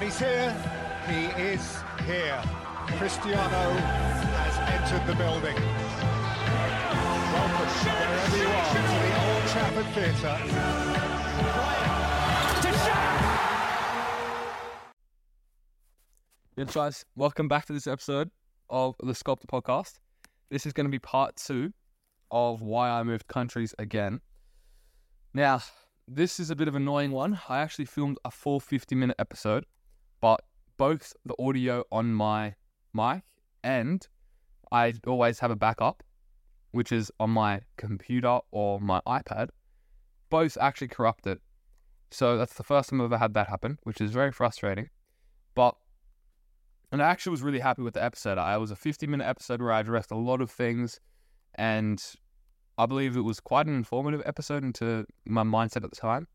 And he's here. He is here. Cristiano has entered the building. Welcome, wherever you are, to the Old Trafford Theatre. Good guys, welcome back to this episode of the Sculpted Podcast. This is going to be part two of why I moved countries again. Now, this is a bit of an annoying one. I actually filmed a full 50 minute episode, but both the audio on my mic and I always have a backup, which is on my computer or my iPad, both actually corrupted. So that's the first time I've ever had that happen, which is very frustrating. But and I actually was really happy with the episode. I was a 50 minute episode where I addressed a lot of things, and I believe it was quite an informative episode into my mindset at the time.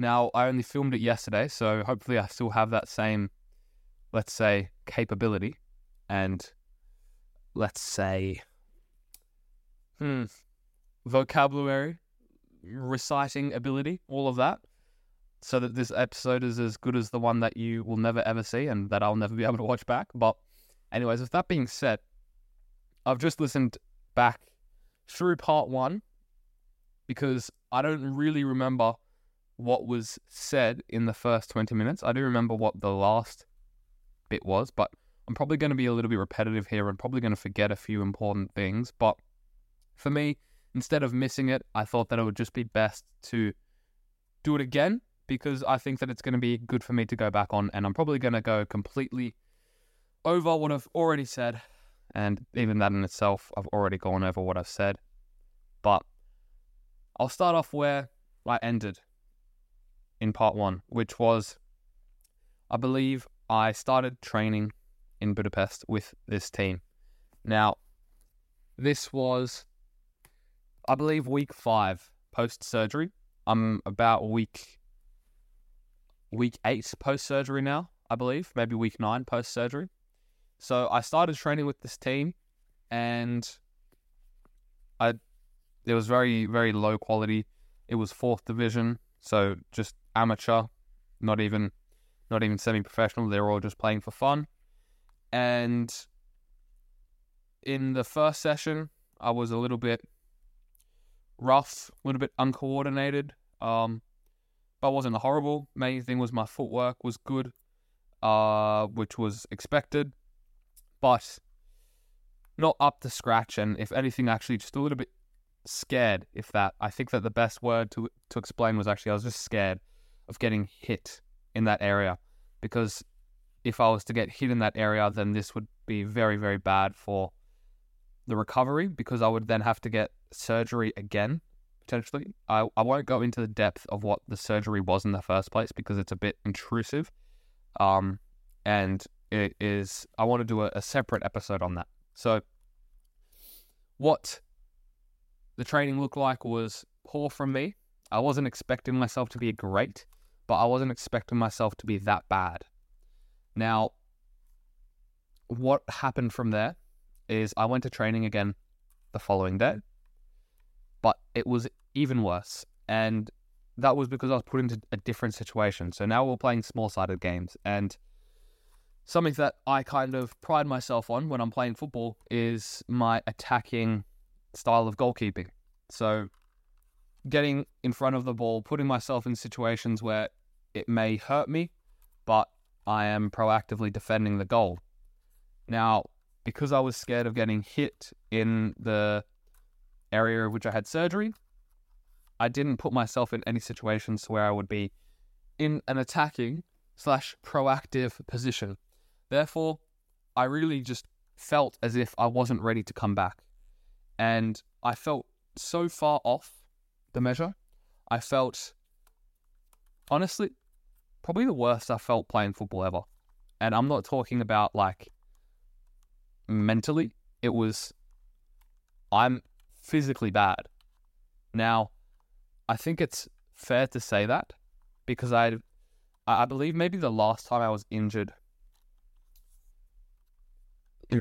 Now, I only filmed it yesterday, so hopefully I still have that same, let's say, capability and let's say, hmm, vocabulary, reciting ability, all of that so that this episode is as good as the one that you will never ever see and that I'll never be able to watch back. But, anyways, with that being said, I've just listened back through part one because I don't really remember what was said in the first 20 minutes. I do remember what the last bit was, but I'm probably going to be a little bit repetitive here and probably going to forget a few important things. But for me, instead of missing it, I thought that it would just be best to do it again because I think that it's going to be good for me to go back on, and I'm probably going to go completely over what I've already said, and even that in itself, I've already gone over what I've said. But I'll start off where I ended in part one, which was I believe I started training in Budapest with this team. Now, this was, I believe, week five post surgery. I'm about week week eight post surgery now, I believe, maybe week nine post surgery. So I started training with this team, and I it was very very low quality. It was fourth division, so just amateur, not even not even semi professional. They were all just playing for fun. And in the first session, I was a little bit rough, a little bit uncoordinated. Um, but wasn't horrible. Main thing was my footwork was good, uh, which was expected, but not up to scratch. And if anything, actually just a little bit scared. If that, I think that the best word to to explain was actually I was just scared of getting hit in that area because if I was to get hit in that area, then this would be very very bad for the recovery because I would then have to get surgery again potentially. I, I won't go into the depth of what the surgery was in the first place because it's a bit intrusive. Um, and it is, I want to do a, a separate episode on that. So, what the training looked like was poor from me. I wasn't expecting myself to be great, but I wasn't expecting myself to be that bad. Now, what happened from there is I went to training again the following day, but it was even worse. And that was because I was put into a different situation. So now we're playing small sided games. And something that I kind of pride myself on when I'm playing football is my attacking style of goalkeeping. So getting in front of the ball, putting myself in situations where it may hurt me, but I am proactively defending the goal. Now, because I was scared of getting hit in the area of which I had surgery, I didn't put myself in any situations where I would be in an attacking slash proactive position. Therefore, I really just felt as if I wasn't ready to come back. And I felt so far off the measure. I felt, honestly, probably the worst I felt playing football ever. And I'm not talking about like mentally, it was, I'm physically bad. Now, I think it's fair to say that because I, I believe maybe the last time I was injured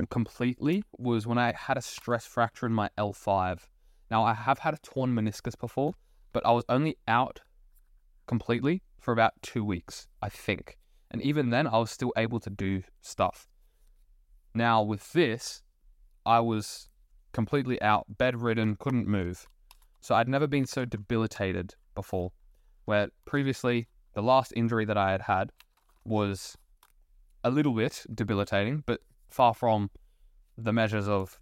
completely was when I had a stress fracture in my L5. Now I have had a torn meniscus before, but I was only out completely for about two weeks, I think. And even then, I was still able to do stuff. Now, with this, I was completely out, bedridden, couldn't move. So I'd never been so debilitated before, where previously the last injury that I had had was a little bit debilitating, but far from the measures of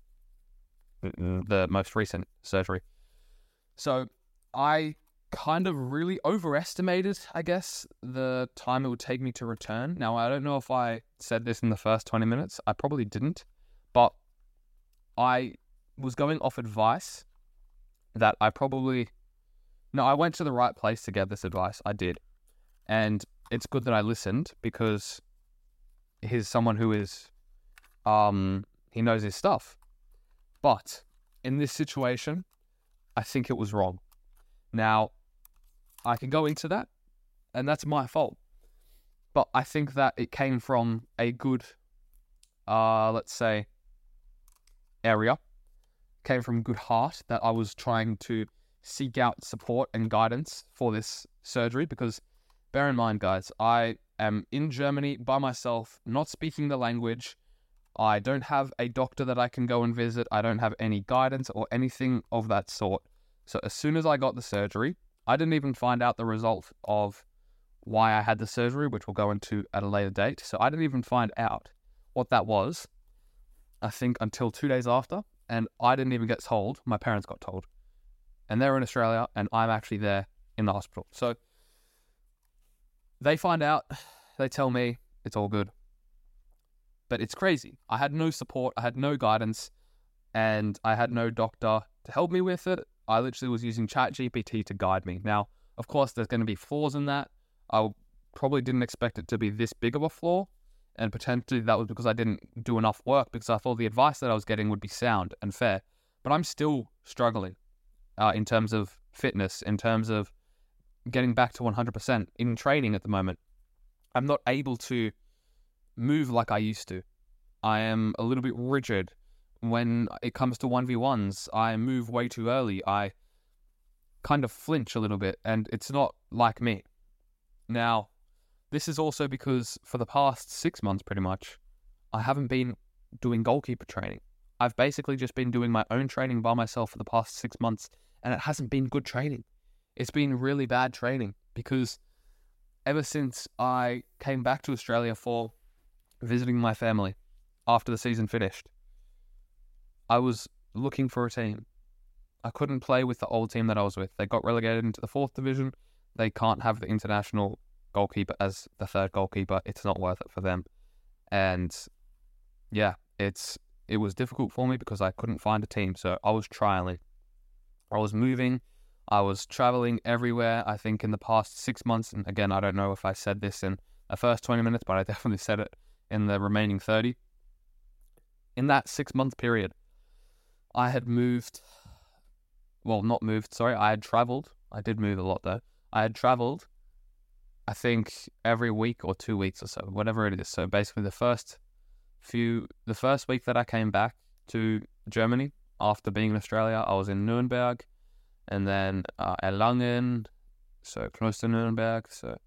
uh, the most recent surgery. So I kind of really overestimated, I guess, the time it would take me to return. Now, I don't know if I said this in the first 20 minutes. I probably didn't, but I was going off advice that I probably. No, I went to the right place to get this advice. I did. And it's good that I listened because he's someone who is. Um, he knows his stuff. But in this situation, I think it was wrong. Now, I can go into that, and that's my fault. But I think that it came from a good, uh, let's say, area, came from good heart that I was trying to seek out support and guidance for this surgery. Because bear in mind, guys, I am in Germany by myself, not speaking the language. I don't have a doctor that I can go and visit. I don't have any guidance or anything of that sort. So as soon as I got the surgery, I didn't even find out the result of why I had the surgery, which we'll go into at a later date. So I didn't even find out what that was, I think, until two days after. And I didn't even get told. My parents got told. And they're in Australia, and I'm actually there in the hospital. So they find out, they tell me it's all good. But it's crazy. I had no support, I had no guidance, and I had no doctor to help me with it. I literally was using ChatGPT to guide me. Now, of course, there's going to be flaws in that. I probably didn't expect it to be this big of a flaw, and potentially that was because I didn't do enough work because I thought the advice that I was getting would be sound and fair. But I'm still struggling uh, in terms of fitness, in terms of getting back to 100% in training at the moment. I'm not able to move like I used to. I am a little bit rigid when it comes to 1v1s. I move way too early. I kind of flinch a little bit, and it's not like me. Now, this is also because for the past six months, pretty much, I haven't been doing goalkeeper training. I've basically just been doing my own training by myself for the past six months, and it hasn't been good training. It's been really bad training because ever since I came back to Australia for visiting my family after the season finished, I was looking for a team. I couldn't play with the old team that I was with. They got relegated into the fourth division. They can't have the international goalkeeper as the third goalkeeper. It's not worth it for them. And yeah, it's it was difficult for me because I couldn't find a team. So I was trialing. I was moving. I was traveling everywhere. I think in the past six months, and again, I don't know if I said this in the first 20 minutes, but I definitely said it in the remaining 30. In that six month period, I had moved, well, not moved, sorry, I had traveled. I did move a lot though. I had traveled, I think, every week or two weeks or so, whatever it is. So basically, the first few, the first week that I came back to Germany after being in Australia, I was in Nuremberg and then uh, Erlangen, so close to Nuremberg. So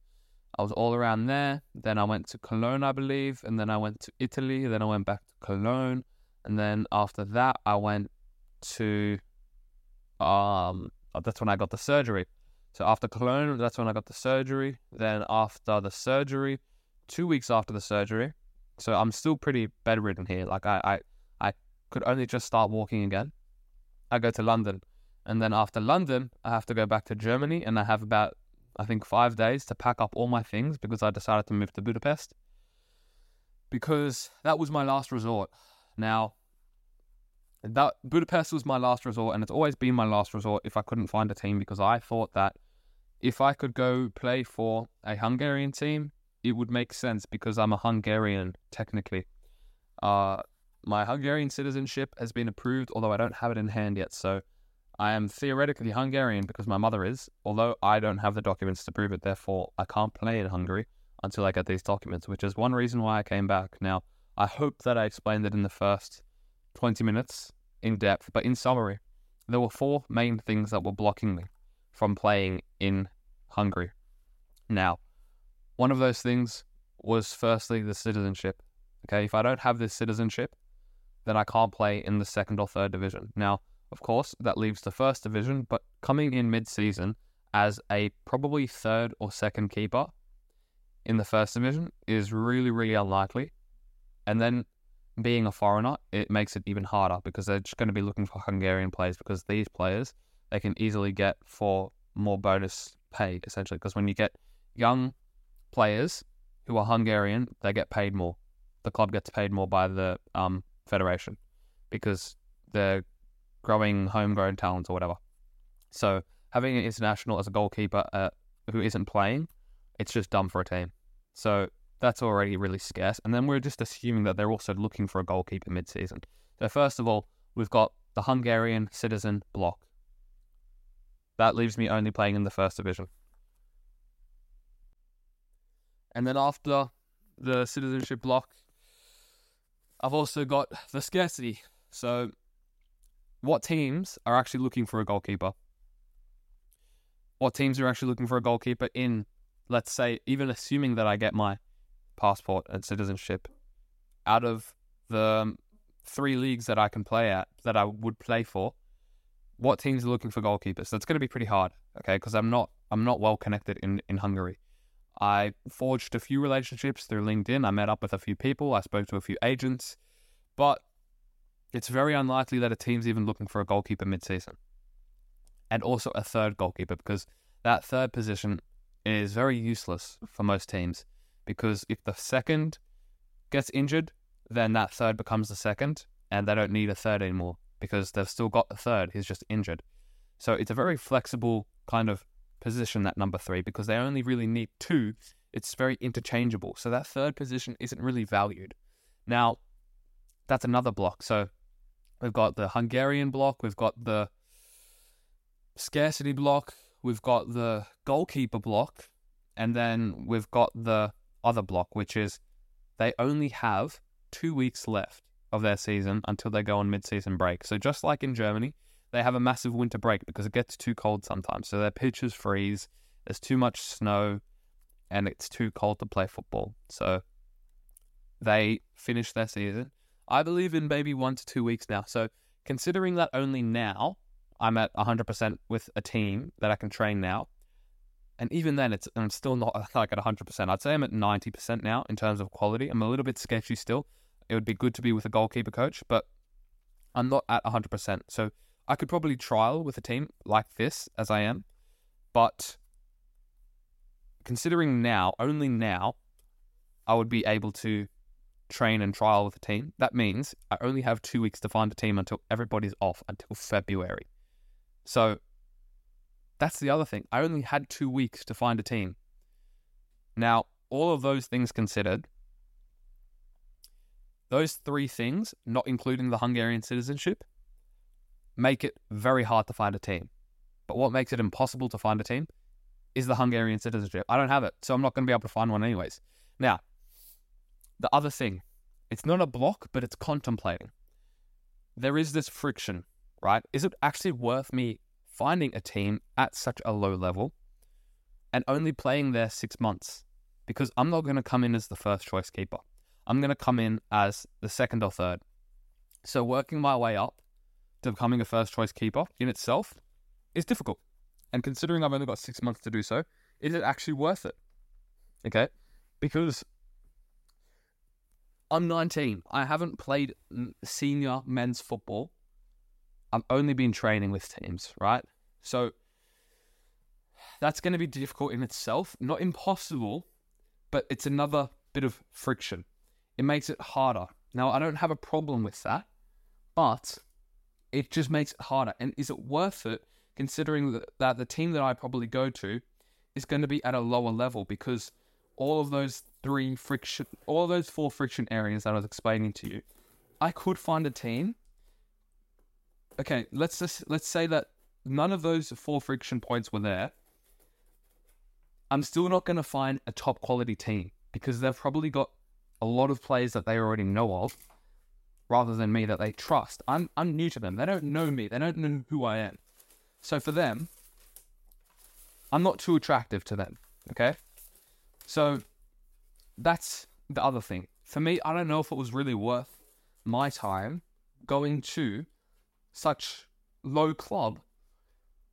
I was all around there. Then I went to Cologne, I believe, and then I went to Italy. Then I went back to Cologne, and then after that, I went to um that's when I got the surgery. So after Cologne, that's when I got the surgery. Then after the surgery, two weeks after the surgery, so I'm still pretty bedridden here. Like I, I, I could only just start walking again. I go to London, and then after London, I have to go back to Germany, and I have about I think five days to pack up all my things because I decided to move to Budapest because that was my last resort. Now, that Budapest was my last resort, and it's always been my last resort if I couldn't find a team because I thought that if I could go play for a Hungarian team, it would make sense because I'm a Hungarian technically. Uh, my Hungarian citizenship has been approved, although I don't have it in hand yet. So I am theoretically Hungarian because my mother is, although I don't have the documents to prove it. Therefore, I can't play in Hungary until I get these documents, which is one reason why I came back. Now, I hope that I explained it in the first 20 minutes in depth, but in summary, there were four main things that were blocking me from playing in Hungary. Now, one of those things was firstly the citizenship. Okay, if I don't have this citizenship, then I can't play in the second or third division. Now, of course, that leaves the first division, but coming in mid season as a probably third or second keeper in the first division is really, really unlikely. And then being a foreigner, it makes it even harder because they're just going to be looking for Hungarian players because these players they can easily get for more bonus pay essentially. Because when you get young players who are Hungarian, they get paid more. The club gets paid more by the um, federation because they're growing homegrown talents or whatever. So having an international as a goalkeeper uh, who isn't playing, it's just dumb for a team. So that's already really scarce. And then we're just assuming that they're also looking for a goalkeeper mid-season. So first of all, we've got the Hungarian citizen block. That leaves me only playing in the first division. And then after the citizenship block, I've also got the scarcity. So, what teams are actually looking for a goalkeeper? What teams are actually looking for a goalkeeper in, let's say, even assuming that I get my passport and citizenship, out of the um, three leagues that I can play at, that I would play for, what teams are looking for goalkeepers? That's going to be pretty hard, okay? Because I'm not, I'm not well connected in in Hungary. I forged a few relationships through LinkedIn. I met up with a few people. I spoke to a few agents, but it's very unlikely that a team's even looking for a goalkeeper mid-season, and also a third goalkeeper because that third position is very useless for most teams. Because if the second gets injured, then that third becomes the second, and they don't need a third anymore because they've still got the third. He's just injured. So it's a very flexible kind of position, that number three, because they only really need two. It's very interchangeable. So that third position isn't really valued. Now, that's another block. So we've got the Hungarian block, we've got the scarcity block, we've got the goalkeeper block, and then we've got the other block, which is they only have two weeks left of their season until they go on mid-season break. So just like in Germany, they have a massive winter break because it gets too cold sometimes. So their pitches freeze, there's too much snow, and it's too cold to play football. So they finish their season. I believe in maybe one to two weeks now. So considering that only now I'm at 100% with a team that I can train now, and even then, it's I'm still not like at 100%. I'd say I'm at 90% now in terms of quality. I'm a little bit sketchy still. It would be good to be with a goalkeeper coach, but I'm not at 100%. So I could probably trial with a team like this as I am, but considering now, only now, I would be able to train and trial with a team. That means I only have two weeks to find a team until everybody's off until February. So that's the other thing. I only had two weeks to find a team. Now, all of those things considered, those three things, not including the Hungarian citizenship, make it very hard to find a team. But what makes it impossible to find a team is the Hungarian citizenship. I don't have it, so I'm not going to be able to find one anyways. Now, the other thing, it's not a block, but it's contemplating. There is this friction, right? Is it actually worth me finding a team at such a low level and only playing there six months? Because I'm not going to come in as the first choice keeper. I'm going to come in as the second or third. So working my way up to becoming a first choice keeper in itself is difficult. And considering I've only got six months to do so, is it actually worth it? Okay. Because I'm 19. I haven't played senior men's football. I've only been training with teams, right? So that's going to be difficult in itself. Not impossible, but it's another bit of friction. It makes it harder. Now, I don't have a problem with that, but it just makes it harder. And is it worth it considering that the team that I probably go to is going to be at a lower level because all of those three friction, all of those four friction areas that I was explaining to you, I could find a team. Okay, let's just let's say that none of those four friction points were there. I'm still not going to find a top quality team because they've probably got a lot of players that they already know of rather than me that they trust. I'm I'm new to them. They don't know me. They don't know who I am. So for them, I'm not too attractive to them. Okay? So that's the other thing. For me, I don't know if it was really worth my time going to such low club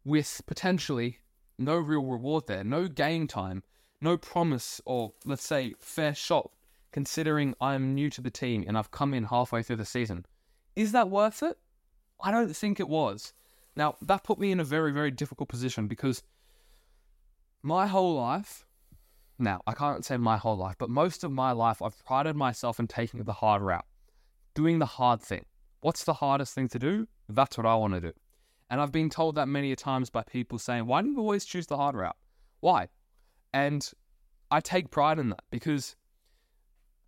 with potentially no real reward there, no game time, no promise or let's say fair shot considering I'm new to the team and I've come in halfway through the season. Is that worth it? I don't think it was. Now, that put me in a very, very difficult position because my whole life, now, I can't say my whole life, but most of my life, I've prided myself in taking the hard route, doing the hard thing. What's the hardest thing to do? That's what I want to do. And I've been told that many a times by people saying, why do you always choose the hard route? Why? And I take pride in that because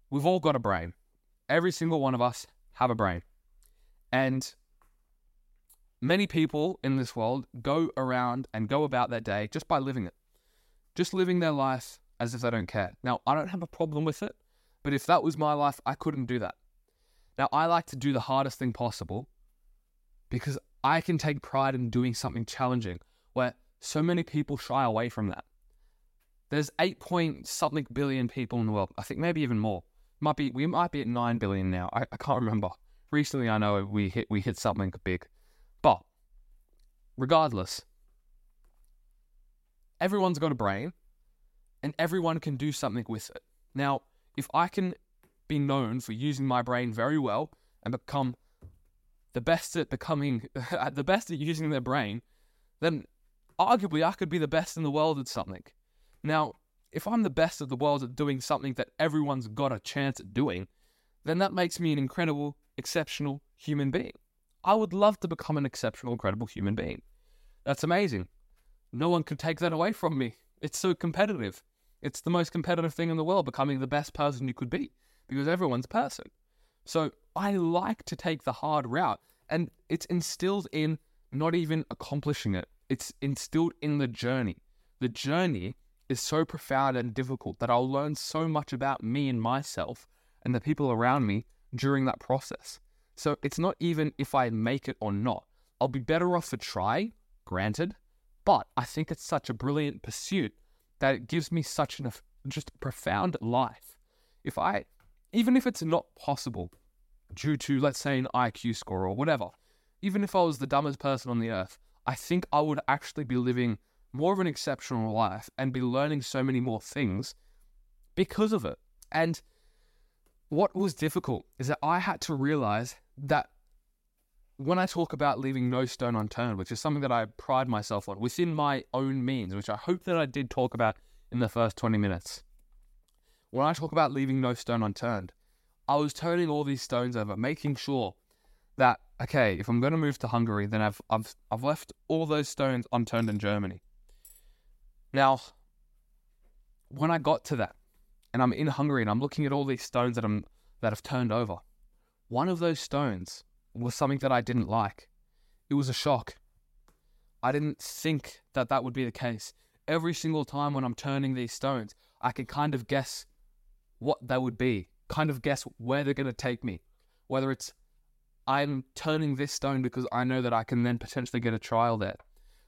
we've all got a brain. Every single one of us have a brain. And many people in this world go around and go about their day just by living it, just living their life as if they don't care. Now, I don't have a problem with it, but if that was my life, I couldn't do that. Now, I like to do the hardest thing possible because I can take pride in doing something challenging where so many people shy away from that. There's 8 point something billion people in the world. I think maybe even more. Might be we might be at 9 billion now. I, I can't remember. Recently I know we hit we hit something big. But regardless, everyone's got a brain and everyone can do something with it. Now, if I can be known for using my brain very well and become the best at becoming the best at using their brain, then arguably I could be the best in the world at something. Now, if I'm the best of the world at doing something that everyone's got a chance at doing, then that makes me an incredible, exceptional human being. I would love to become an exceptional, incredible human being. That's amazing. No one can take that away from me. It's so competitive. It's the most competitive thing in the world, becoming the best person you could be, because everyone's person. So I like to take the hard route, and it's instilled in not even accomplishing it, it's instilled in the journey. The journey is so profound and difficult that I'll learn so much about me and myself and the people around me during that process. So it's not even if I make it or not. I'll be better off for try, granted, but I think it's such a brilliant pursuit that it gives me such an just profound life. If I, even if it's not possible due to, let's say, an IQ score or whatever, even if I was the dumbest person on the earth, I think I would actually be living more of an exceptional life and be learning so many more things because of it. And what was difficult is that I had to realize that when I talk about leaving no stone unturned, which is something that I pride myself on within my own means, which I hope that I did talk about in the first 20 minutes. When I talk about leaving no stone unturned, I was turning all these stones over, making sure that okay, if I'm going to move to Hungary, then I've I've I've left all those stones unturned in Germany. Now, when I got to that, and I'm in Hungary and I'm looking at all these stones that I'm that have turned over, one of those stones was something that I didn't like. It was a shock. I didn't think that that would be the case. Every single time when I'm turning these stones, I can kind of guess what they would be, kind of guess where they're going to take me. Whether it's I'm turning this stone because I know that I can then potentially get a trial there.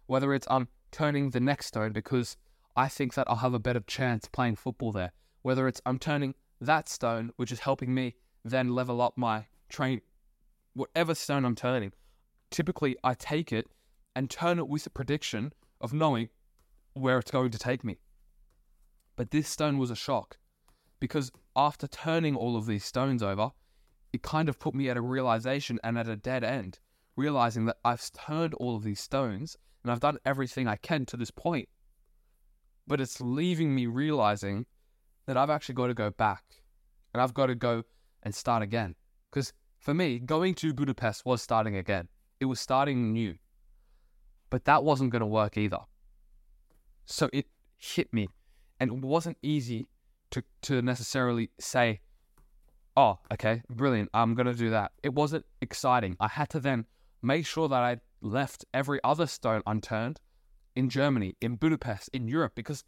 Whether it's I'm turning the next stone because I think that I'll have a better chance playing football there. Whether it's I'm turning that stone, which is helping me then level up my train, whatever stone I'm turning. Typically, I take it and turn it with a prediction of knowing where it's going to take me. But this stone was a shock because after turning all of these stones over, it kind of put me at a realization and at a dead end, realizing that I've turned all of these stones and I've done everything I can to this point. But it's leaving me realizing that I've actually got to go back and I've got to go and start again. Because for me, going to Budapest was starting again, it was starting new. But that wasn't going to work either. So it hit me. And it wasn't easy to, to necessarily say, oh, okay, brilliant, I'm going to do that. It wasn't exciting. I had to then make sure that I left every other stone unturned in Germany, in Budapest, in Europe, because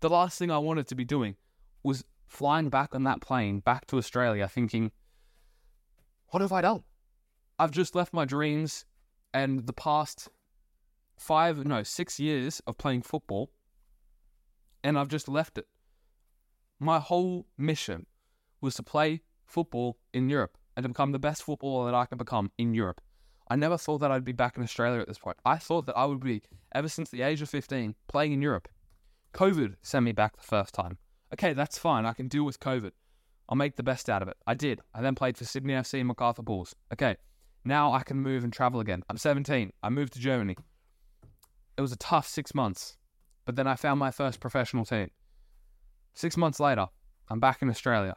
the last thing I wanted to be doing was flying back on that plane back to Australia thinking, what have I done? I've just left my dreams and the past five, no, six years of playing football, and I've just left it. My whole mission was to play football in Europe and to become the best footballer that I can become in Europe. I never thought that I'd be back in Australia at this point. I thought that I would be, ever since the age of 15, playing in Europe. COVID sent me back the first time. Okay, that's fine. I can deal with COVID. I'll make the best out of it. I did. I then played for Sydney FC and Macarthur Bulls. Okay, now I can move and travel again. I'm 17. I moved to Germany. It was a tough six months, but then I found my first professional team. Six months later, I'm back in Australia.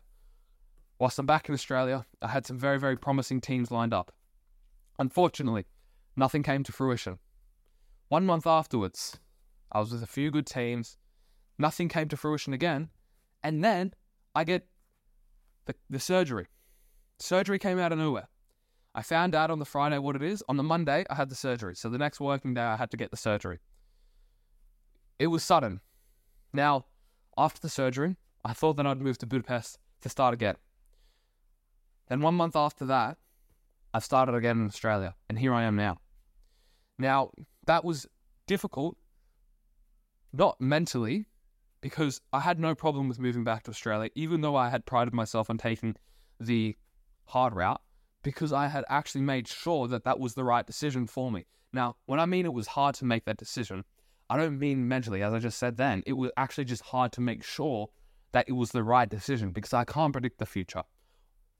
Whilst I'm back in Australia, I had some very, very promising teams lined up. Unfortunately, nothing came to fruition. One month afterwards, I was with a few good teams. Nothing came to fruition again. And then I get the, the surgery. Surgery came out of nowhere. I found out on the Friday what it is. On the Monday, I had the surgery. So the next working day, I had to get the surgery. It was sudden. Now, after the surgery, I thought that I'd move to Budapest to start again. Then one month after that, I started again in Australia, and here I am now. Now, that was difficult, not mentally, because I had no problem with moving back to Australia, even though I had prided myself on taking the hard route, because I had actually made sure that that was the right decision for me. Now, when I mean it was hard to make that decision, I don't mean mentally, as I just said then. It was actually just hard to make sure that it was the right decision because I can't predict the future.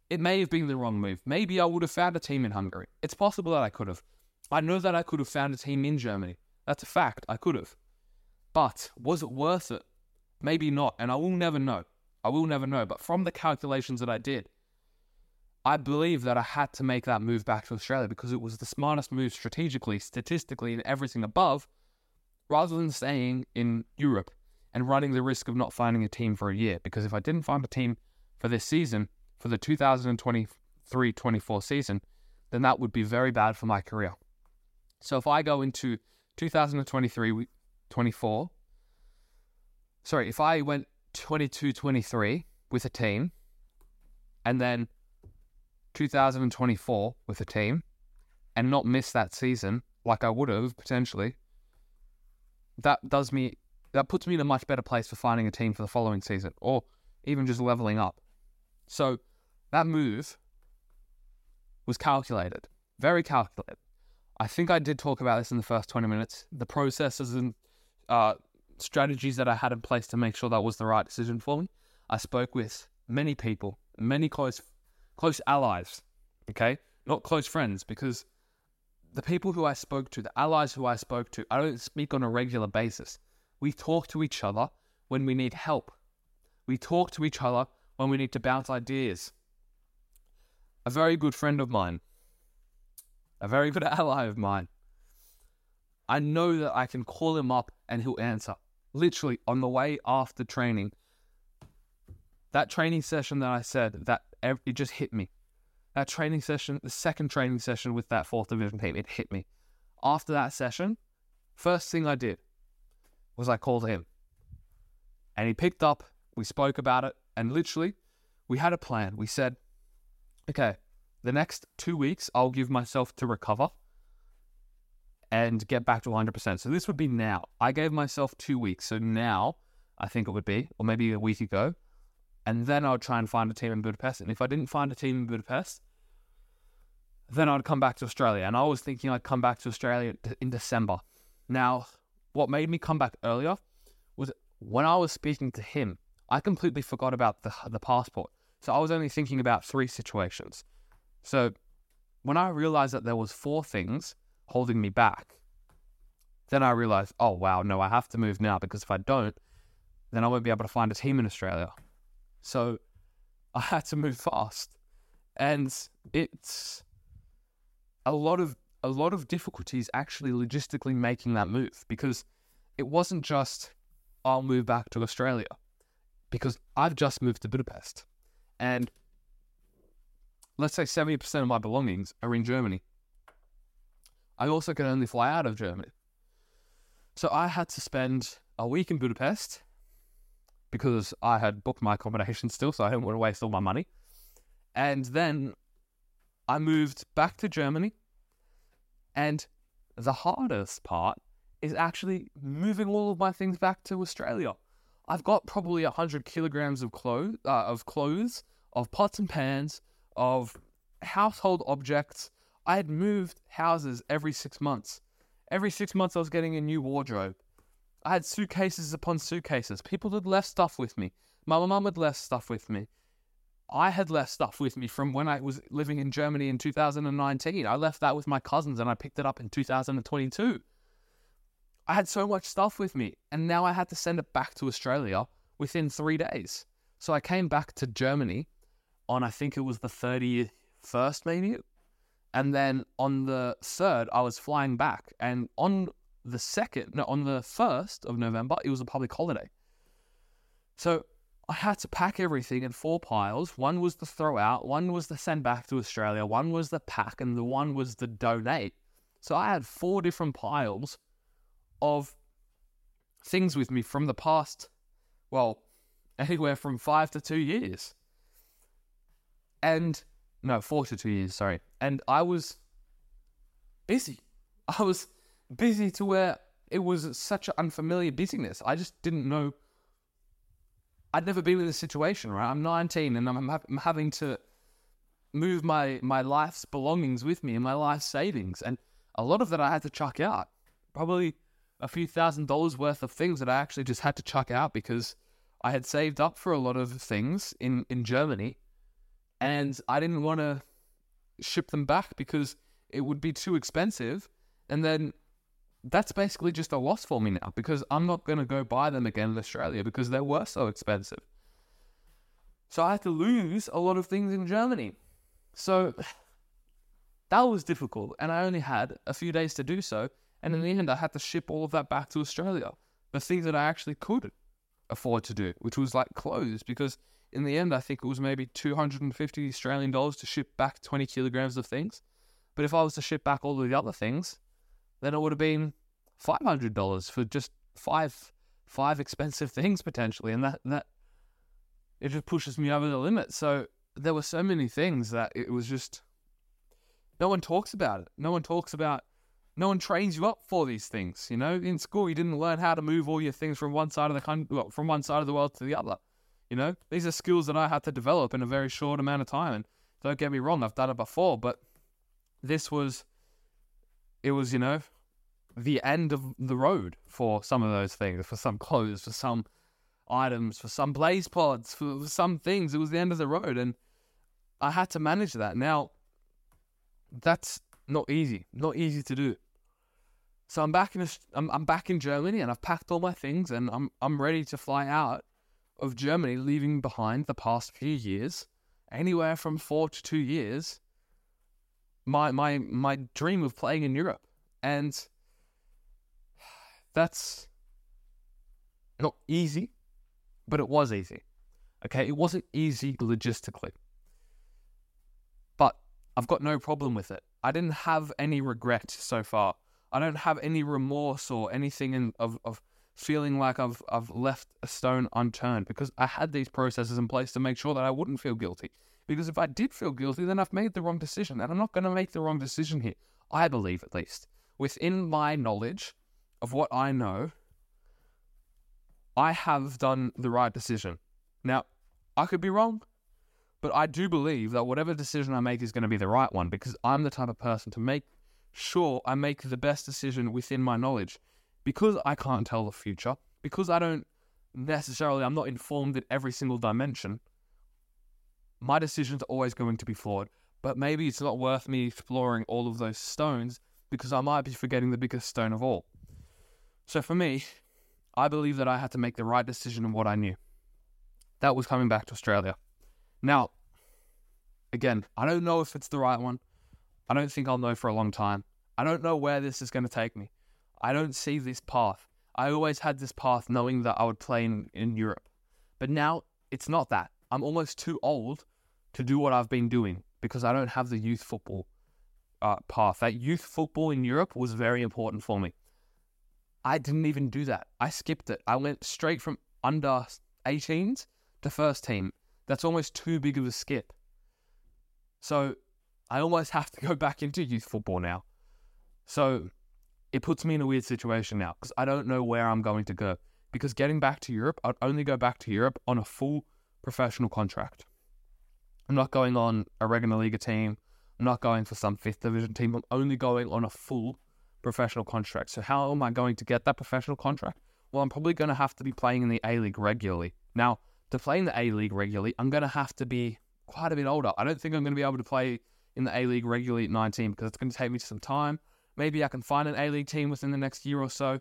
It may have been the wrong move. Maybe I would have found a team in Hungary. It's possible that I could have. I know that I could have found a team in Germany. That's a fact. I could have. But was it worth it? Maybe not. And I will never know. I will never know. But from the calculations that I did, I believe that I had to make that move back to Australia because it was the smartest move strategically, statistically, and everything above, rather than staying in Europe and running the risk of not finding a team for a year. Because if I didn't find a team for this season, for the 2023 24 season, then that would be very bad for my career. So if I go into 2023 24, sorry, if I went 22 23 with a team and then 2024 with a team and not miss that season like I would have potentially, that does me that puts me in a much better place for finding a team for the following season or even just leveling up. So that move was calculated, very calculated. I think I did talk about this in the first 20 minutes. The processes and uh, strategies that I had in place to make sure that was the right decision for me. I spoke with many people, many close close allies, okay? Not close friends because the people who I spoke to, the allies who I spoke to, I don't speak on a regular basis. We talk to each other when we need help. We talk to each other when we need to bounce ideas a very good friend of mine, a very good ally of mine. I know that I can call him up and he'll answer. Literally on the way after training. That training session that I said that it just hit me. That training session, the second training session with that fourth division team, it hit me. After that session, first thing I did was I called him. And he picked up, we spoke about it, and literally we had a plan. We said, okay, the next two weeks, I'll give myself to recover and get back to 100%. So this would be now. I gave myself two weeks. So now, I think it would be, or maybe a week ago. And then I'll try and find a team in Budapest. And if I didn't find a team in Budapest, then I'd come back to Australia. And I was thinking I'd come back to Australia in December. Now, what made me come back earlier was when I was speaking to him, I completely forgot about the, the passport. So I was only thinking about three situations. So when I realized that there was four things holding me back, then I realized, oh wow, no, I have to move now because if I don't, then I won't be able to find a team in Australia. So I had to move fast. And it's a lot of a lot of difficulties actually logistically making that move because it wasn't just I'll move back to Australia because I've just moved to Budapest. And let's say 70% of my belongings are in Germany. I also can only fly out of Germany. So I had to spend a week in Budapest because I had booked my accommodation still, so I didn't want to waste all my money. And then I moved back to Germany. And the hardest part is actually moving all of my things back to Australia. I've got probably 100 kilograms of clothes, uh, of clothes, of pots and pans, of household objects. I had moved houses every six months. Every six months, I was getting a new wardrobe. I had suitcases upon suitcases. People had left stuff with me. My mum had left stuff with me. I had left stuff with me from when I was living in Germany in 2019. I left that with my cousins and I picked it up in 2022. I had so much stuff with me, and now I had to send it back to Australia within three days. So I came back to Germany on, I think it was the 31st, maybe. And then on the 3rd, I was flying back. And on the 2nd, no, on the 1st of November, it was a public holiday. So I had to pack everything in four piles. One was the throw out, one was the send back to Australia, one was the pack, and the one was the donate. So I had four different piles of things with me from the past, well, anywhere from five to two years. And no, four to two years, sorry. And I was busy. I was busy to where it was such an unfamiliar busyness. I just didn't know. I'd never been in this situation, right? I'm 19 and I'm, I'm having to move my, my life's belongings with me and my life savings. And a lot of that I had to chuck out. Probably a few thousand dollars worth of things that I actually just had to chuck out because I had saved up for a lot of things in, in Germany and I didn't want to ship them back because it would be too expensive. And then that's basically just a loss for me now because I'm not going to go buy them again in Australia because they were so expensive. So I had to lose a lot of things in Germany. So that was difficult. And I only had a few days to do so. And in the end, I had to ship all of that back to Australia. The things that I actually could afford to do, which was like clothes, because in the end, I think it was maybe 250 Australian dollars to ship back 20 kilograms of things. But if I was to ship back all of the other things, then it would have been $500 for just five five expensive things potentially, and that that it just pushes me over the limit. So there were so many things that it was just no one talks about it. No one talks about no one trains you up for these things. You know, in school you didn't learn how to move all your things from one side of the country, well, from one side of the world to the other. You know, these are skills that I had to develop in a very short amount of time. And don't get me wrong, I've done it before, but this was, it was, you know, the end of the road for some of those things, for some clothes, for some items, for some BlazePods, for some things. It was the end of the road. And I had to manage that. Now, that's not easy, not easy to do. So I'm back in a, I'm, I'm back in Germany and I've packed all my things and I'm I'm ready to fly out of Germany, leaving behind the past few years, anywhere from four to two years. My my my dream of playing in Europe, and that's not easy, but it was easy. Okay, it wasn't easy logistically, but I've got no problem with it. I didn't have any regret so far. I don't have any remorse or anything in, of, of feeling like I've I've left a stone unturned because I had these processes in place to make sure that I wouldn't feel guilty. Because if I did feel guilty, then I've made the wrong decision, and I'm not going to make the wrong decision here. I believe, at least, within my knowledge of what I know, I have done the right decision. Now, I could be wrong, but I do believe that whatever decision I make is going to be the right one because I'm the type of person to make sure I make the best decision within my knowledge because I can't tell the future, because I don't necessarily, I'm not informed in every single dimension, my decisions are always going to be flawed. But maybe it's not worth me exploring all of those stones because I might be forgetting the biggest stone of all. So for me, I believe that I had to make the right decision in what I knew. That was coming back to Australia. Now, again, I don't know if it's the right one. I don't think I'll know for a long time. I don't know where this is going to take me. I don't see this path. I always had this path knowing that I would play in, in Europe. But now it's not that. I'm almost too old to do what I've been doing because I don't have the youth football uh, path. That youth football in Europe was very important for me. I didn't even do that. I skipped it. I went straight from under 18s to first team. That's almost too big of a skip. So I almost have to go back into youth football now. So it puts me in a weird situation now because I don't know where I'm going to go. because getting back to Europe, I'd only go back to Europe on a full professional contract. I'm not going on a Regionalliga team. I'm not going for some fifth division team. I'm only going on a full professional contract. So how am I going to get that professional contract? Well, I'm probably going to have to be playing in the A League regularly. Now, to play in the A League regularly, I'm going to have to be quite a bit older. I don't think I'm going to be able to play in the A League regularly at 19 because it's going to take me some time. Maybe I can find an A League team within the next year or so.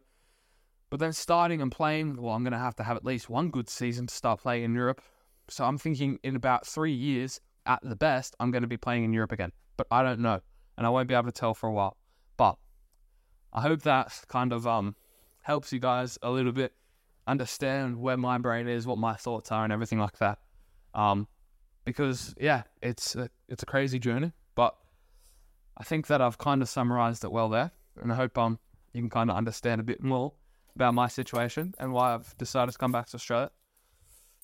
But then starting and playing, well, I'm going to have to have at least one good season to start playing in Europe. So I'm thinking in about three years, at the best, I'm going to be playing in Europe again. But I don't know. And I won't be able to tell for a while. But I hope that kind of um helps you guys a little bit understand where my brain is, what my thoughts are, and everything like that. Um, because yeah, it's a, it's a crazy journey, but I think that I've kind of summarized it well there, and I hope um you can kind of understand a bit more about my situation and why I've decided to come back to Australia.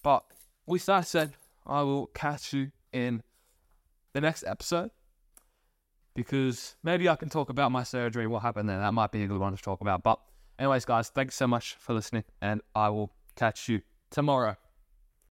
But with that said, I will catch you in the next episode because maybe I can talk about my surgery, what happened there. That might be a good one to talk about. But, anyways, guys, thanks so much for listening, and I will catch you tomorrow.